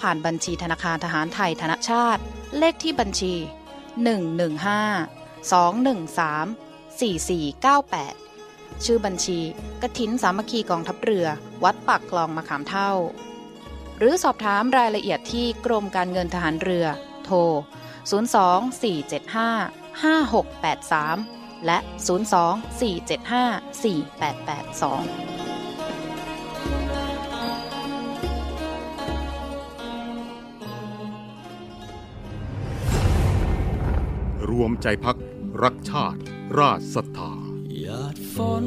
ผ่านบัญชีธนาคารทหารไทยธนชาติ เลขที่บัญชี 115 213 4498 ชื่อบัญชีกระถินสามัคคีกองทัพเรือ วัดปากคลองมะขามเท่า หรือสอบถามรายละเอียดที่กรมการเงินทหารเรือ โทร 02 475 5683 และ 02 วมใจพักรักชาติ ราชศรัทธาหยาดฝน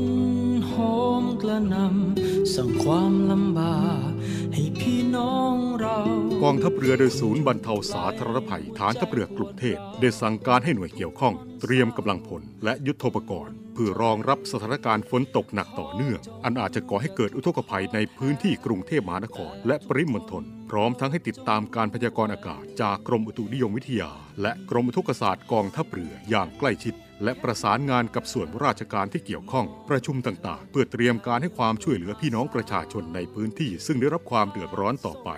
โหมกระหนำสั่งความลำบากให้พี่น้องเรากองทัพเรือโดยศูนย์บรรเทาสาธารณภัยฐานทัพเรือกรุงเทพได้สั่งการให้หน่วยเกี่ยวข้อง เตรียมกำลังพลและยุทโธปกรณ์เพื่อรองรับสถานการณ์ฝนตกหนักต่อเนื่อง อันอาจจะก่อให้เกิดอุทกภัยในพื้นที่กรุงเทพมหานคร และปริมณฑลพร้อมทั้งให้ติดตามการพยากรณ์อากาศ จากกรมอุตุนิยมวิทยา และกรมอุทกศาสตร์กองทัพเรืออย่างใกล้ชิด และประสานงานกับส่วนราชการที่เกี่ยวข้อง ประชุมต่างๆ เพื่อเตรียมการให้ความช่วยเหลือพี่น้องประชาชนในพื้นที่ซึ่งได้รับความเดือดร้อนต่อไป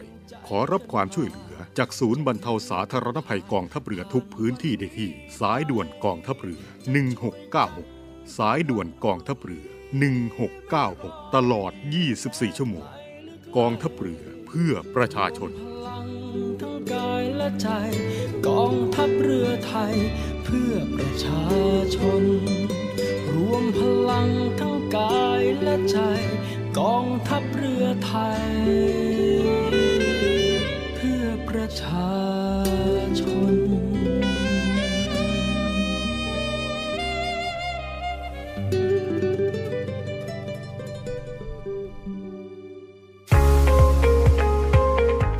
ขอรับความช่วยเหลือ จากศูนย์บรรเทาสาธารณภัยกองทัพเรือทุกพื้นที่ได้ที่ สายด่วนกองทัพเรือ 1696 สายด่วนกองทัพเรือ 1696 ตลอด 24 ชั่วโมง กองทัพเรือเพื่อประชาชน ทั้งกายและใจ กองทัพเรือไทย เพื่อประชาชน รวมพลังทั้งกายและใจ กองทัพเรือไทย เพื่อประชาชน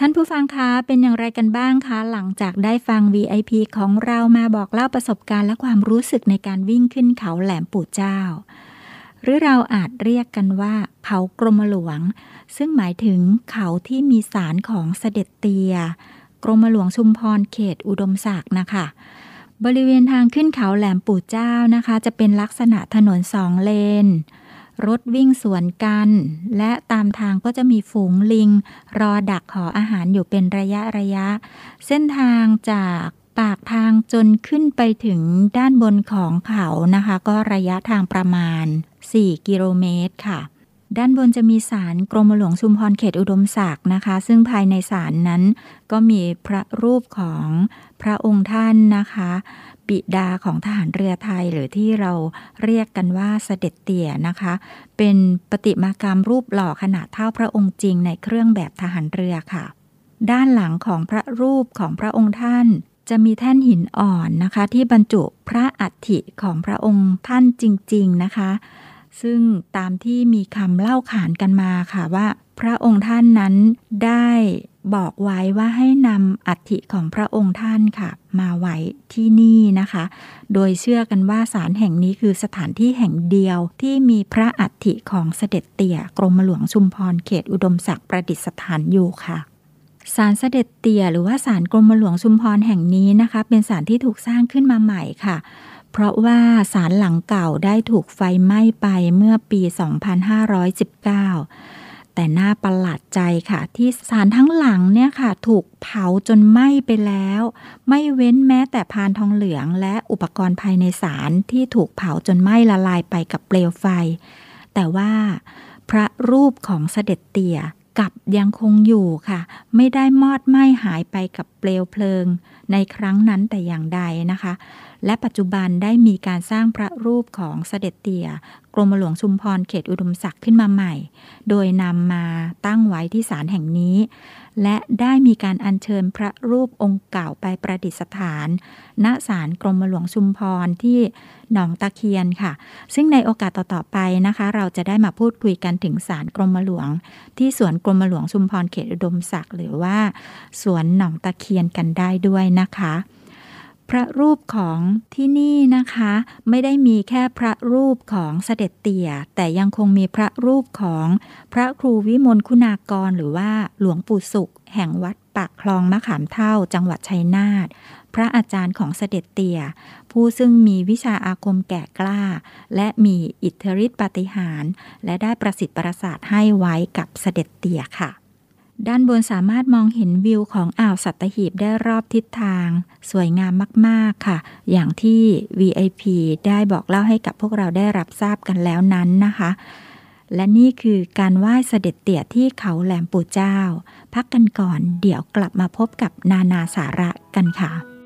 ท่านผู้ฟังคะเป็นอย่างไรกันบ้างคะหลังจากได้ฟัง VIP ของเรามาบอกเล่าประสบการณ์และความรู้สึกในการวิ่งขึ้นเขาแหลมปู่เจ้า หรือเราอาจเรียกกันว่า เขากรมหลวง ซึ่งหมายถึงเขาที่มีสารของเสด็จเตีย กรมหลวงชุมพรเขตอุดมศักดิ์นะคะ บริเวณทางขึ้นเขาแหลมปู่เจ้านะคะ จะเป็นลักษณะถนนสองเลน รถวิ่งสวนกัน และตามทางก็จะมีฝูงลิง รอดักขออาหารอยู่เป็นระยะระยะ เส้นทางจากปากทางจนขึ้นไปถึงด้านบนของเขานะคะ ก็ระยะทางประมาณ 4 กิโลเมตรค่ะด้านบนจะมีศาลกรมหลวงชุมพรเขตอุดมศักดิ์นะคะ ซึ่งภายในศาลนั้นก็มีพระรูปของพระองค์ท่านนะคะ บิดาของทหารเรือไทยหรือที่เราเรียกกันว่าเสด็จเตี่ยนะคะ เป็นปฏิมากรรมรูปหล่อขนาดเท่าพระองค์จริงในเครื่องแบบทหารเรือค่ะ ด้านหลังของพระรูปของพระองค์ท่าน จะมีแท่นหินอ่อนนะคะ ที่บรรจุพระอัฐิของพระองค์ท่านจริง ๆนะคะ ซึ่งตามที่มีคำเล่าขานกันมาค่ะว่า พระองค์ท่านนั้นได้ บอกไว้ว่าให้นำอัฐิของพระองค์ท่านค่ะ มาไว้ที่นี่นะคะ โดยเชื่อกันว่าศาลแห่งนี้คือสถานที่แห่งเดียวที่มีพระอัฐิของเสด็จเตี่ยกรมหลวงชุมพรเขตอุดมศักดิ์ประดิษฐานอยู่ค่ะศาลเสด็จเตี่ยหรือว่าศาลกรมหลวงชุมพรแห่งนี้นะคะ เป็นศาลที่ถูกสร้างขึ้นมาใหม่ค่ะ เพราะว่าศาลหลังเก่าได้ถูกไฟไหม้ไปเมื่อปี 2519 แต่น่าประหลาดใจค่ะ ที่ศาลทั้งหลังเนี่ยค่ะ ถูกเผาจนไหม้ไปแล้ว ไม่เว้นแม้แต่พานทองเหลือง และอุปกรณ์ภายในศาลที่ถูกเผาจนไหม้ละลายไปกับเปลวไฟ แต่ว่าพระรูปของเสด็จเตี่ยกับยังคงอยู่ค่ะ ไม่ได้มอดไหม้หายไปกับเปลวเพลิง ในครั้งนั้นแต่อย่างใดนะคะ และปัจจุบันได้มีการสร้างพระรูปของเสด็จเตี่ย กรมหลวงชุมพรเขตอุดมศักดิ์ขึ้นมาใหม่ โดยนำมาตั้งไว้ที่ศาลแห่งนี้ และได้มีการอัญเชิญพระรูปองค์เก่าไปประดิษฐาน ณศาลกรมหลวงชุมพรที่หนองตะเคียนค่ะ ซึ่งในโอกาสต่อๆไปนะคะ เราจะได้มาพูดคุยกันถึงศาลกรมหลวง ที่สวนกรมหลวงชุมพรเขตอุดมศักดิ์หรือว่าสวนหนองตะเคียนกันได้ด้วยนะคะ พระรูปของที่นี่นะคะ ไม่ได้มีแค่พระรูปของเสด็จเตี่ย แต่ยังคงมีพระรูปของพระครูวิมลคุณากร หรือว่าหลวงปู่สุข แห่งวัดปากคลองมะขามเท่าจังหวัดชัยนาทพระอาจารย์ของเสด็จเตี่ย ผู้ซึ่งมีวิชาอาคมแก่กล้า และมีอิทธิฤทธิปฏิหาร และได้ประสิทธิ์ประสาทให้ไว้กับเสด็จเตี่ยค่ะ ด้านบนสามารถมองเห็นวิวของอ่าวสัตหีบได้รอบทิศทาง สวยงามมาก ๆ ค่ะ อย่างที่ VIP ได้บอกเล่าให้กับพวกเราได้รับทราบกันแล้วนั้นนะคะ และนี่คือการไหว้เสด็จเตี่ยที่เขาแหลมปู่เจ้า พักกันก่อนเดี๋ยวกลับมาพบกับนานาสาระกันค่ะ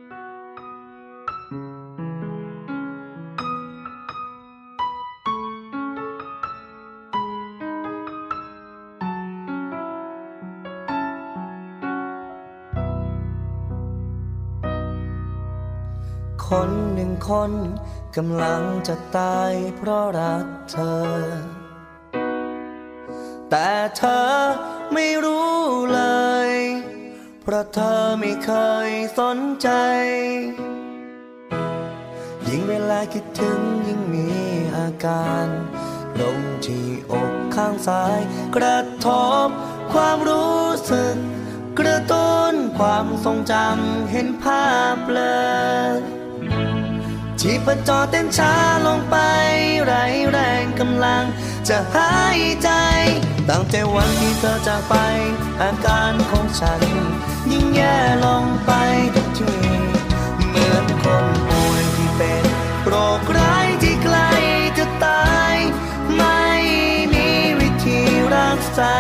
คนหนึ่งคนกำลังจะตายเพราะรักเธอ แต่เธอไม่รู้เลย เพราะเธอไม่เคยสนใจ ยิ่งเวลาคิดถึงยิ่งมีอาการลงที่อกข้างซ้าย กระทบความรู้สึก กระตุ้นความทรงจำเห็นภาพเลย ชีพจรเต้นช้าลงไปไรแรงกำลัง จะหายใจ ตั้งแต่วันที่เธอจากไป อาการของฉัน ยิ่งแย่ลงไปทุกทีเหมือนคนป่วยที่เป็นโรคร้ายที่ใกล้จะตาย ไม่มีวิธีรักษา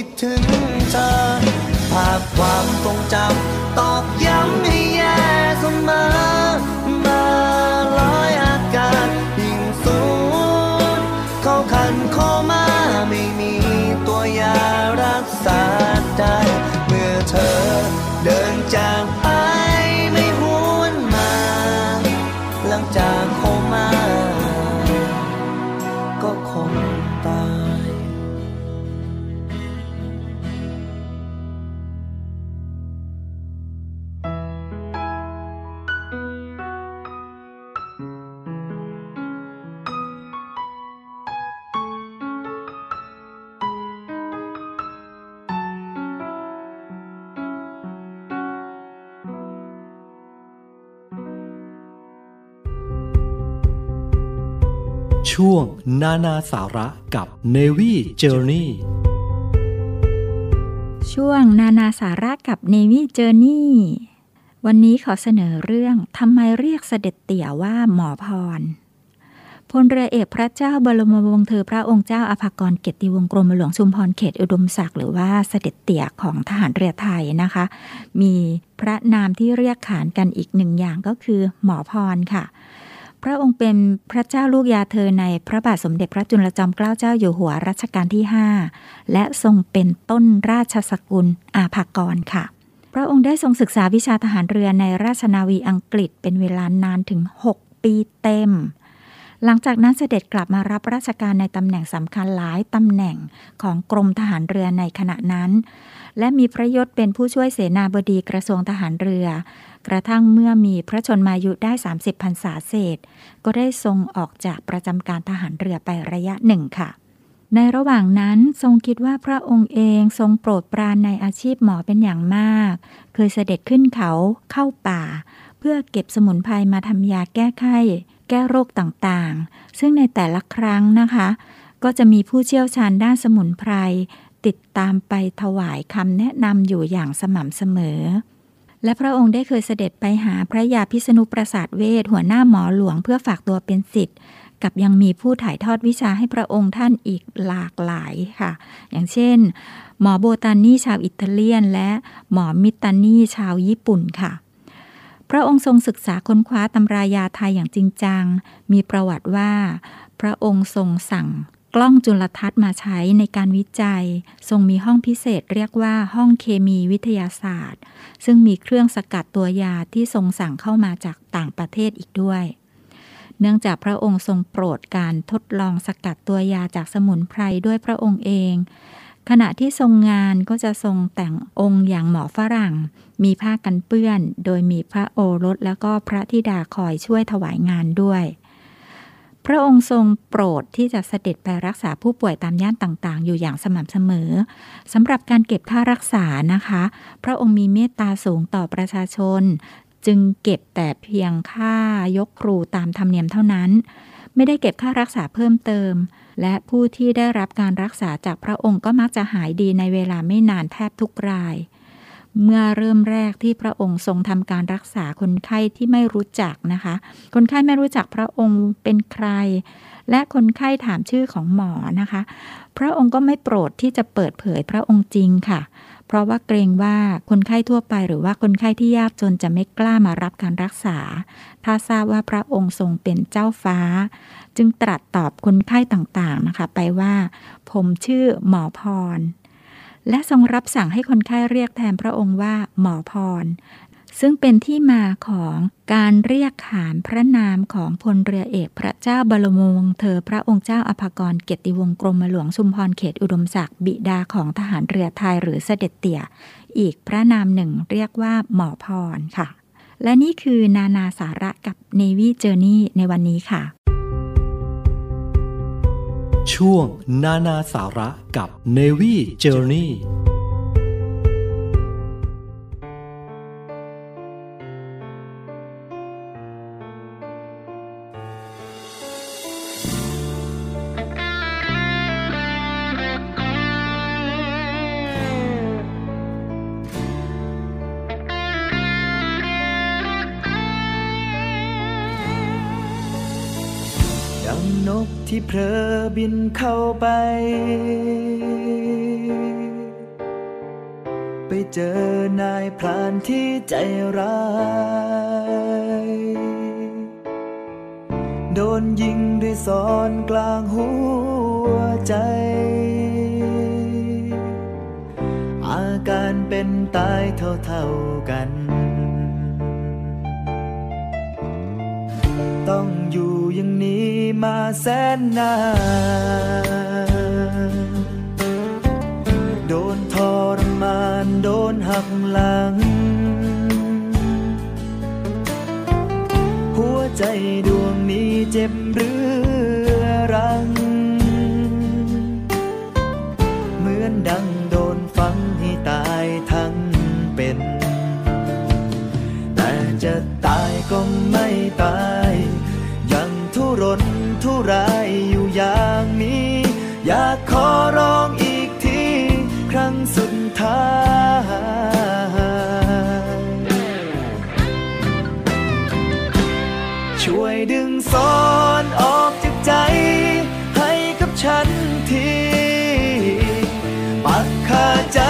คคิดถึง นานาสาระกับ Navy Journey ช่วงนานาสาระกับ Navy Journey วันนี้ขอเสนอเรื่องทำไมเรียกเสด็จเตี่ยว่าหมอพรพลเรือเอกพระเจ้าบรมวงศ์เธอพระองค์เจ้าอภากรเกียรติวงศ์กรมหลวงชุมพรเขตอุดมศักดิ์หรือว่าเสด็จเตี่ยของทหารเรือไทยนะคะ มีพระนามที่เรียกขานกันอีกหนึ่งอย่างก็คือหมอพรค่ะ พระองค์เป็นพระเจ้าลูกยาเธอในพระบาทสมเด็จพระจุลจอมเกล้าเจ้าอยู่หัวรัชกาลที่ 5 และทรงเป็นต้นราชสกุลอาภากรค่ะ พระองค์ได้ทรงศึกษาวิชาทหารเรือในราชนาวีอังกฤษเป็นเวลานานถึง 6 ปีเต็ม หลังจากนั้นเสด็จกลับมารับราชการในตำแหน่งสำคัญหลายตำแหน่งของกรมทหารเรือในขณะนั้น และมีพระยศเป็นผู้ช่วยเสนาบดีกระทรวงทหารเรือ กระทั่งเมื่อมีพระชนมายุได้ 30พรรษาเศษ ก็ได้ทรงออกจากประจำการทหารเรือไประยะหนึ่งค่ะ ในระหว่างนั้นทรงคิดว่าพระองค์เองทรงโปรดปรานในอาชีพหมอเป็นอย่างมาก เคยเสด็จขึ้นเขาเข้าป่า เพื่อเก็บสมุนไพรมาทำยาแก้ไข้แก้โรคต่างๆ ซึ่งในแต่ละครั้งนะคะ ก็จะมีผู้เชี่ยวชาญด้านสมุนไพร ติดตามไปถวายคำแนะนำอยู่อย่างสม่ำเสมอ และพระองค์ได้เคยเสด็จไปหาพระยาพิษณุประสาทเวทหัวหน้าหมอหลวงเพื่อฝากตัวเป็นศิษย์กับยังมีผู้ถ่ายทอดวิชาให้พระองค์ท่านอีกหลากหลายค่ะ อย่างเช่น หมอโบตานีชาวอิตาเลียน และหมอมิตานีชาวญี่ปุ่นค่ะ พระองค์ทรงศึกษาค้นคว้าตำรายาไทยอย่างจริงจัง มีประวัติว่า พระองค์ทรงสั่ง กล้องจุลทรรศน์มาใช้ในการวิจัย ทรงมีห้องพิเศษเรียกว่าห้องเคมีวิทยาศาสตร์ ซึ่งมีเครื่องสกัดตัวยาที่ทรงสั่งเข้ามาจากต่างประเทศอีกด้วย เนื่องจากพระองค์ทรงโปรดการทดลองสกัดตัวยาจากสมุนไพรด้วยพระองค์เอง ขณะที่ทรงงานก็จะทรงแต่งองค์อย่างหมอฝรั่ง มีผ้ากันเปื้อน โดยมีพระโอรสแล้วก็พระธิดาคอยช่วยถวายงานด้วย ระองค์ทรงโปรดที่จะเสด็จไปรักษาผู้ป่วยตามย่านต่างๆ อยู่อย่างสม่ำเสมอสำหรับการเก็บค่ารักษานะคะ พระองค์มีเมตตาสูงต่อประชาชน จึงเก็บแต่เพียงค่ายกครูตามธรรมเนียมเท่านั้น ไม่ได้เก็บค่ารักษาเพิ่มเติม และผู้ที่ได้รับการรักษาจากพระองค์ก็มักจะหายดีในเวลาไม่นานแทบทุกราย เมื่อเริ่มแรกที่พระองค์ทรงทำการรักษาคนไข้ที่ไม่รู้จักนะคะ คนไข้ไม่รู้จักพระองค์เป็นใคร และคนไข้ถามชื่อของหมอนะคะ พระองค์ก็ไม่โปรดที่จะเปิดเผยพระองค์จริงค่ะ เพราะว่าเกรงว่าคนไข้ทั่วไปหรือว่าคนไข้ที่ยากจนจะไม่กล้ามารับการรักษา ถ้าทราบว่าพระองค์ทรงเป็นเจ้าฟ้า จึงตรัสตอบคนไข้ต่างๆนะคะ ไปว่า ผมชื่อหมอพร และทรงรับสั่งให้คนไข้เรียกแทนพระองค์ว่าหมอพร ซึ่งเป็นที่มาของการเรียกขานพระนามของพลเรือเอกพระเจ้าบรมวงศ์เธอพระองค์เจ้าอภากรเกียรติวงศ์กรมหลวงชุมพรเขตอุดมศักดิ์บิดาของทหารเรือไทยหรือเสด็จเตี่ย อีกพระนามหนึ่งเรียกว่าหมอพรค่ะ และนี่คือนานาสาระกับ Navy Journey ในวันนี้ค่ะ ช่วงนานาสาระกับ Navy Journey เพลอบินเข้าไป ไปเจอนายพรานที่ใจร้าย โดนยิงด้วยซอนกลางหัวใจ อาการเป็นตายเท่าๆกัน ต้องอยู่อย่างนี้ มาแสนนานโดนทรมานโดนหักหลัง หัวใจดวงนี้เจ็บเรื้อรัง เหมือนดังโดนฝังให้ตายทั้งเป็น แต่จะตายก็ไม่ตาย ยังทุรน ทุรายอยู่อย่างนี้ อยากขอร้องอีกที ครั้งสุดท้ายช่วยดึงซอนออกจากใจ ให้กับฉันทีปักคาใจ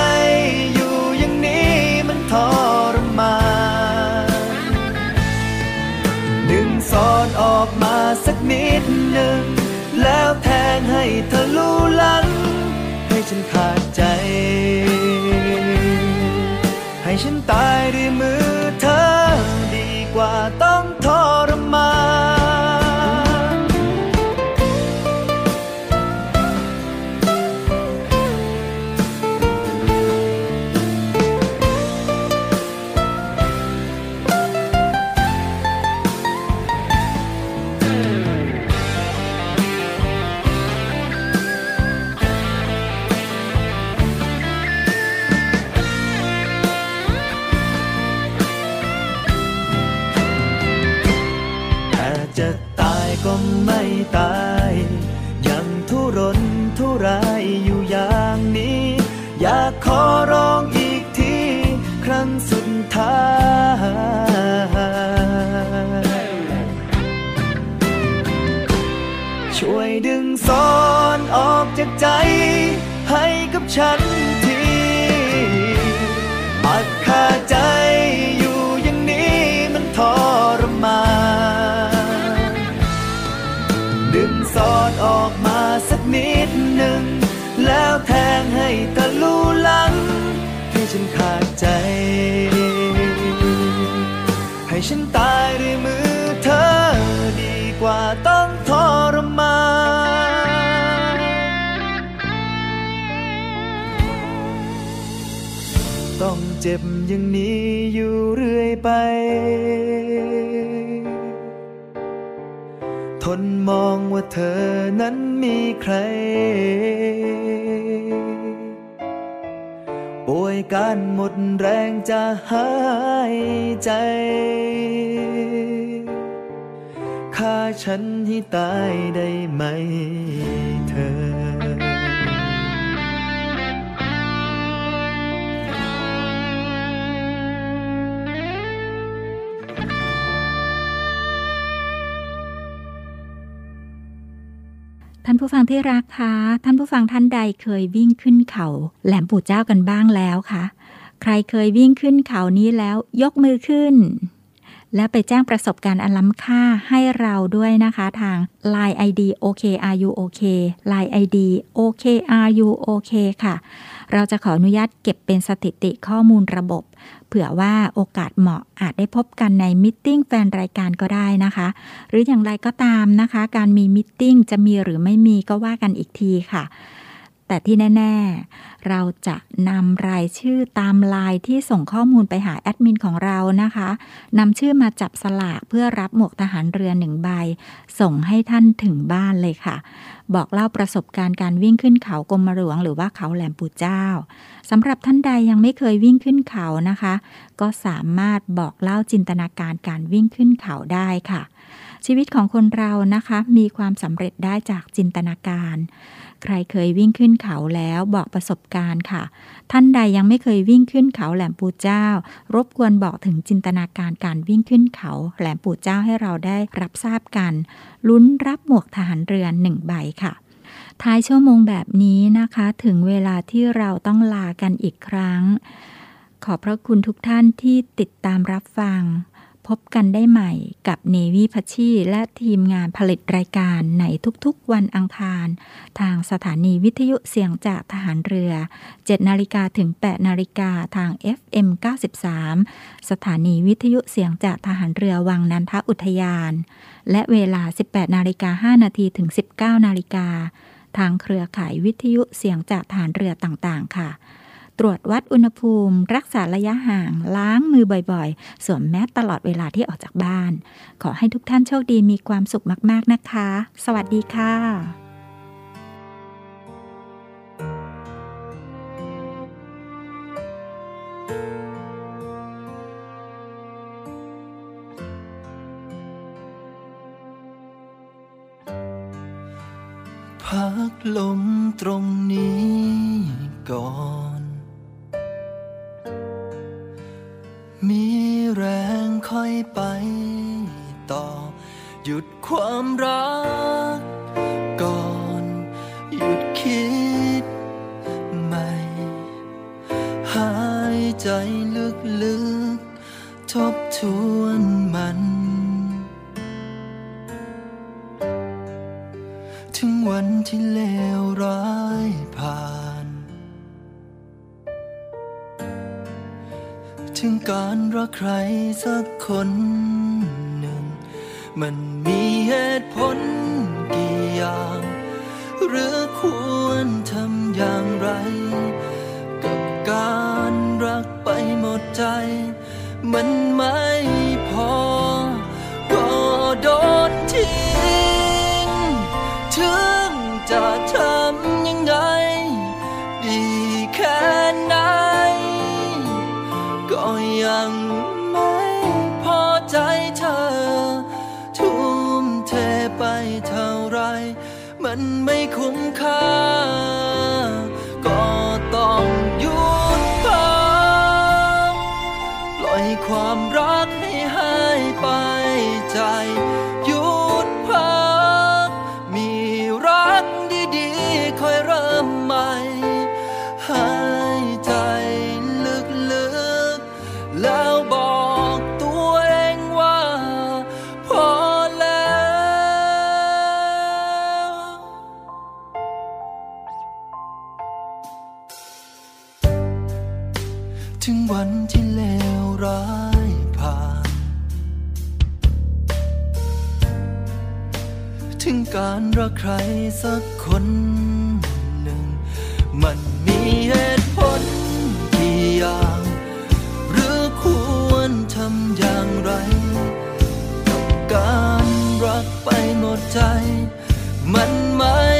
ออกมาสักนิดหนึ่ง แล้วแทงให้เธอลุหลังให้ฉันขาดใจ ให้ฉันตายด้วยมือเธอดีกว่าต้องทร ฉันทีปักคาใจอยู่อย่างนี้มันทรมานดึงซอดออกมาสักนิดหนึ่ง แล้วแทงให้ทะลุหลัง ให้ฉันขาดใจ ให้ฉันตายด้วยมือ เจ็บอย่างนี้อยู่เรื่อยไป ทนมองว่าเธอนั้นมีใคร ป่วยการหมดแรงจะหายใจฆ่าฉันให้ตายได้ไหม ท่านผู้ฟังที่รักคะท่านผู้ฟังท่านใดเคยวิ่งขึ้นเขา แหลมปู่เจ้ากันบ้างแล้วคะใครเคยวิ่งขึ้นเขานี้แล้วยกมือขึ้น และไปแจ้งประสบการณ์อันล้ำค่าให้เราด้วยนะคะทาง Line ID OKRU OK Line ID OKRU OK ค่ะ เราจะขออนุญาตเก็บเป็นสถิติข้อมูลระบบ เผื่อว่าโอกาสเหมาะอาจได้พบกันในมิทติ้งแฟนรายการก็ได้นะคะ หรืออย่างไรก็ตามนะคะ การมีมิทติ้งจะมีหรือไม่มีก็ว่ากันอีกทีค่ะ แต่ที่แน่ ๆ เราจะนำรายชื่อตามลน์ที่ส่งข้อมูลไปหาแอดมินของเรานะคะนำชื่อมาจับสลากเพื่อรับหมวกทหารเรือหนึ่งใบ ส่งให้ท่านถึงบ้านเลยค่ะ บอกเล่าประสบการณ์การวิ่งขึ้นเขากรมหลวง หรือว่าเขาแหลมปู่เจ้าสำหรับท่านใดยังไม่เคยวิ่งขึ้นเขานะคะ ก็สามารถบอกเล่าจินตนาการการวิ่งขึ้นเขาได้ค่ะ ชีวิตของคนเรานะคะ มีความสำเร็จได้จากจินตนาการ ใครเคยวิ่งขึ้นเขาแล้วบอกประสบการณ์ค่ะ ท่านใดยังไม่เคยวิ่งขึ้นเขาแหลมปู่เจ้า รบกวนบอกถึงจินตนาการการวิ่งขึ้นเขา แหลมปู่เจ้าให้เราได้รับทราบกัน ลุ้นรับหมวกทหารเรือนหนึ่งใบค่ะท้ายชั่วโมงแบบนี้นะคะ ถึงเวลาที่เราต้องลากันอีกครั้ง ขอบพระคุณทุกท่านที่ติดตามรับฟัง พบกันได้ใหม่กับเนวีพัชชีและทีมงานผลิตรายการในทุกๆวันอังคาร ทางสถานีวิทยุเสียงจากทหารเรือ 7นาฬิกาถึง 8นาฬิกาทาง FM 93 สถานีวิทยุเสียงจากทหารเรือวังนันทอุทยาน และเวลา 18นาฬิกา5นาทีถึง 19นาฬิกาทางเครือข่ายวิทยุเสียงจากฐานเรือต่างๆ ค่ะ ตรวจวัดอุณหภูมิ รักษาระยะห่าง ล้างมือบ่อยๆ สวมแมสตลอดเวลาที่ออกจากบ้าน ขอให้ทุกท่านโชคดีมีความสุขมากๆนะคะ สวัสดีค่ะพักลมตรงนี้ก่อน อยไปต่อ หยุดความรัก ก่อน หยุดคิดใหม่ หายใจลึกๆ ทบทวน การรักใครสักคนหนึ่ง มันมีเหตุผลกี่อย่าง หรือควรทำอย่างไร กับการรักไปหมดใจ มันไม่ คุ้ารรักใครสักคนหนึ่ง มันมีเหตุผลกี่อย่าง หรือควรทำอย่างไรกับการรักไปหมดใจ มันไม่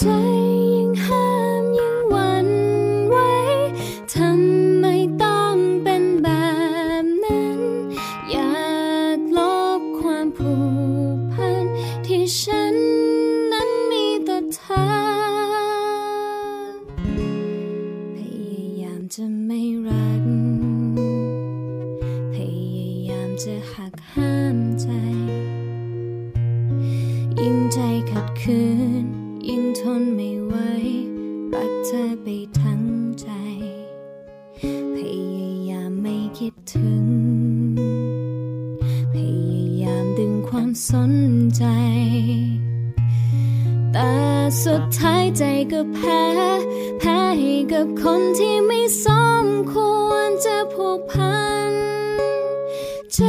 ใสนใจ แต่สุดท้ายใจก็แพ้ แพ้ให้กับคนที่ไม่สมควรจะผูกพันใจ